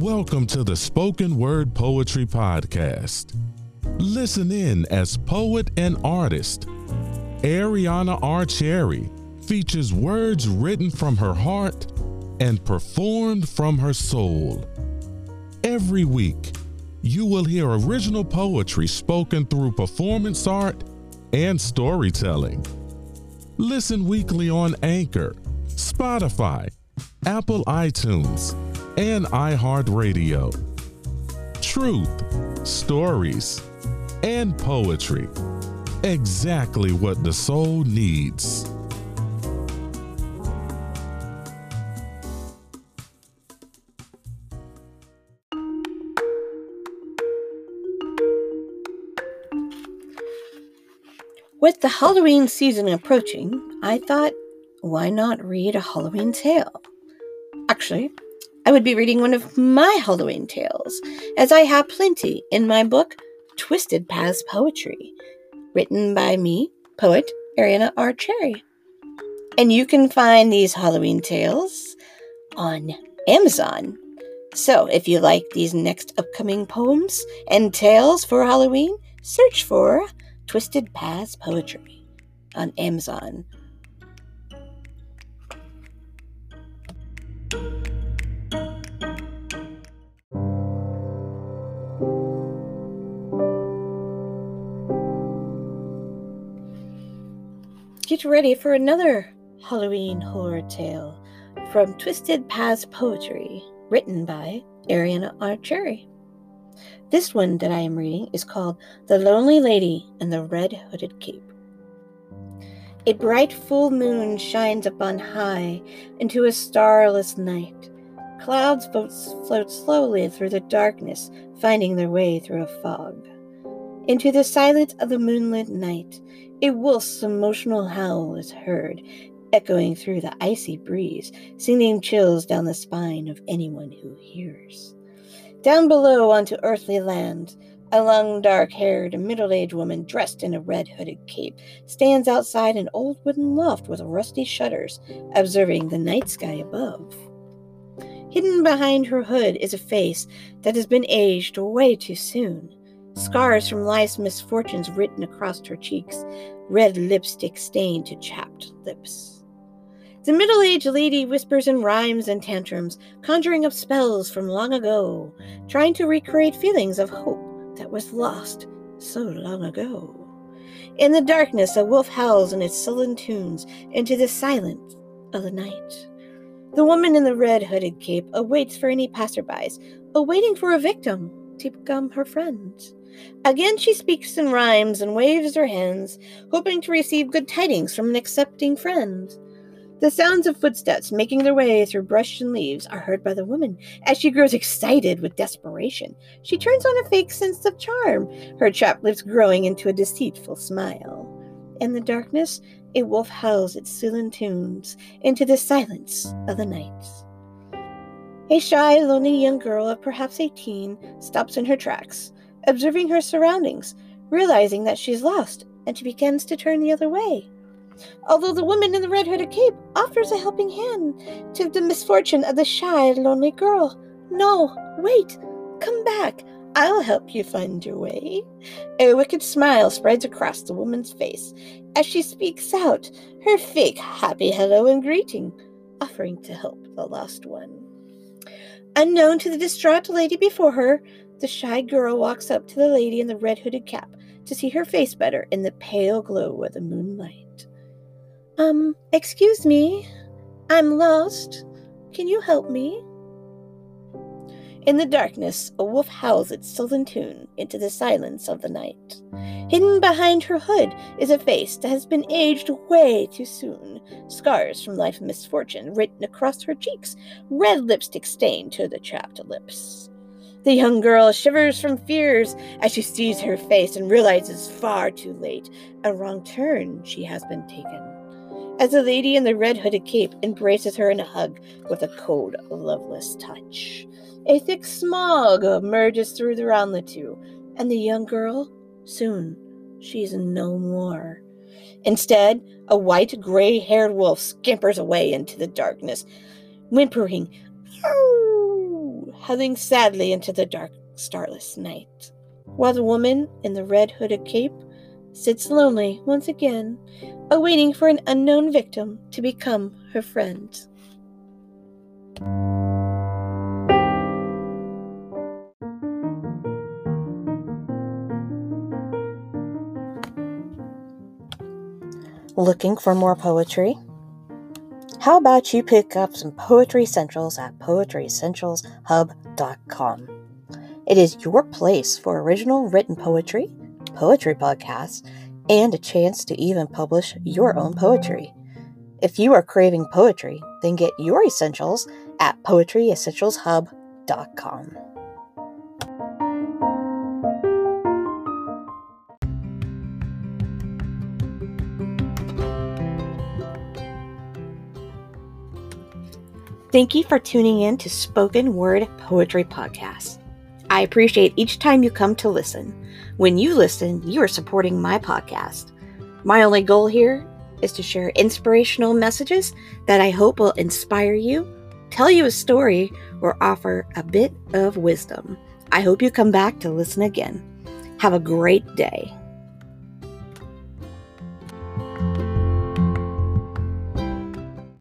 Welcome to the Spoken Word Poetry Podcast. Listen in as poet and artist Ariana R. Cherry features words written from her heart and performed from her soul. Every week, you will hear original poetry spoken through performance art and storytelling. Listen weekly on Anchor, Spotify, Apple iTunes, and iHeartRadio. Truth, stories, and poetry. Exactly what the soul needs. With the Halloween season approaching, I thought, why not read a Halloween tale? Actually, I would be reading one of my Halloween tales, as I have plenty in my book, Twisted Paths Poetry, written by me, poet Ariana R. Cherry. And you can find these Halloween tales on Amazon. So if you like these next upcoming poems and tales for Halloween, search for Twisted Paths Poetry on Amazon. Get ready for another Halloween horror tale from Twisted Paths Poetry, written by Ariana R. Cherry. This one that I am reading is called The Lonely Lady and the Red Hooded Cape. A bright full moon shines up on high into a starless night. Clouds float slowly through the darkness, finding their way through a fog. Into the silence of the moonlit night, a wolf's emotional howl is heard, echoing through the icy breeze, sending chills down the spine of anyone who hears. Down below onto earthly land, a long, dark haired, middle aged woman dressed in a red hooded cape stands outside an old wooden loft with rusty shutters, observing the night sky above. Hidden behind her hood is a face that has been aged way too soon. Scars from life's misfortunes written across her cheeks, red lipstick stained to chapped lips. The middle aged lady whispers in rhymes and tantrums, conjuring up spells from long ago, trying to recreate feelings of hope that was lost so long ago. In the darkness, a wolf howls in its sullen tunes into the silence of the night. The woman in the red hooded cape awaits for any passerbys, awaiting for a victim to become her friend. Again she speaks in rhymes and waves her hands, hoping to receive good tidings from an accepting friend. The sounds of footsteps making their way through brush and leaves are heard by the woman as she grows excited with desperation. She turns on a fake sense of charm, her chapped lips growing into a deceitful smile. In the darkness, a wolf howls its sullen tunes into the silence of the night. A shy, lonely young girl of perhaps eighteen stops in her tracks, observing her surroundings, realizing that she's lost, and she begins to turn the other way although the woman in the red hooded cape offers a helping hand to the misfortune of the shy, lonely girl. No, wait, come back. I'll help you find your way. A wicked smile spreads across the woman's face as she speaks out her fake happy hello and greeting, offering to help the lost one. Unknown to the distraught lady before her, the shy girl walks up to the lady in the red hooded cap to see her face better in the pale glow of the moonlight. Um, excuse me. I'm lost. Can you help me? In the darkness, a wolf howls its sullen tune into the silence of the night. Hidden behind her hood is a face that has been aged way too soon, scars from life and misfortune written across her cheeks, red lipstick stained to the chapped lips. The young girl shivers from fears as she sees her face and realizes far too late a wrong turn she has been taken as the lady in the red hooded cape embraces her in a hug with a cold, loveless touch. A thick smog emerges through around the two, and the young girl, soon, she's no more. Instead, a white, gray haired wolf scampers away into the darkness, whimpering, heading sadly into the dark, starless night, while the woman in the red hooded cape sits lonely once again, awaiting for an unknown victim to become her friend. Looking for more poetry? How about you pick up some Poetry Essentials at poetryessentialshub.com? It is your place for original written poetry, poetry podcasts, and a chance to even publish your own poetry. If you are craving poetry, then get your essentials at poetryessentialshub.com. Thank you for tuning in to Spoken Word Poetry Podcast. I appreciate each time you come to listen. When you listen, you are supporting my podcast. My only goal here is to share inspirational messages that I hope will inspire you, tell you a story, or offer a bit of wisdom. I hope you come back to listen again. Have a great day.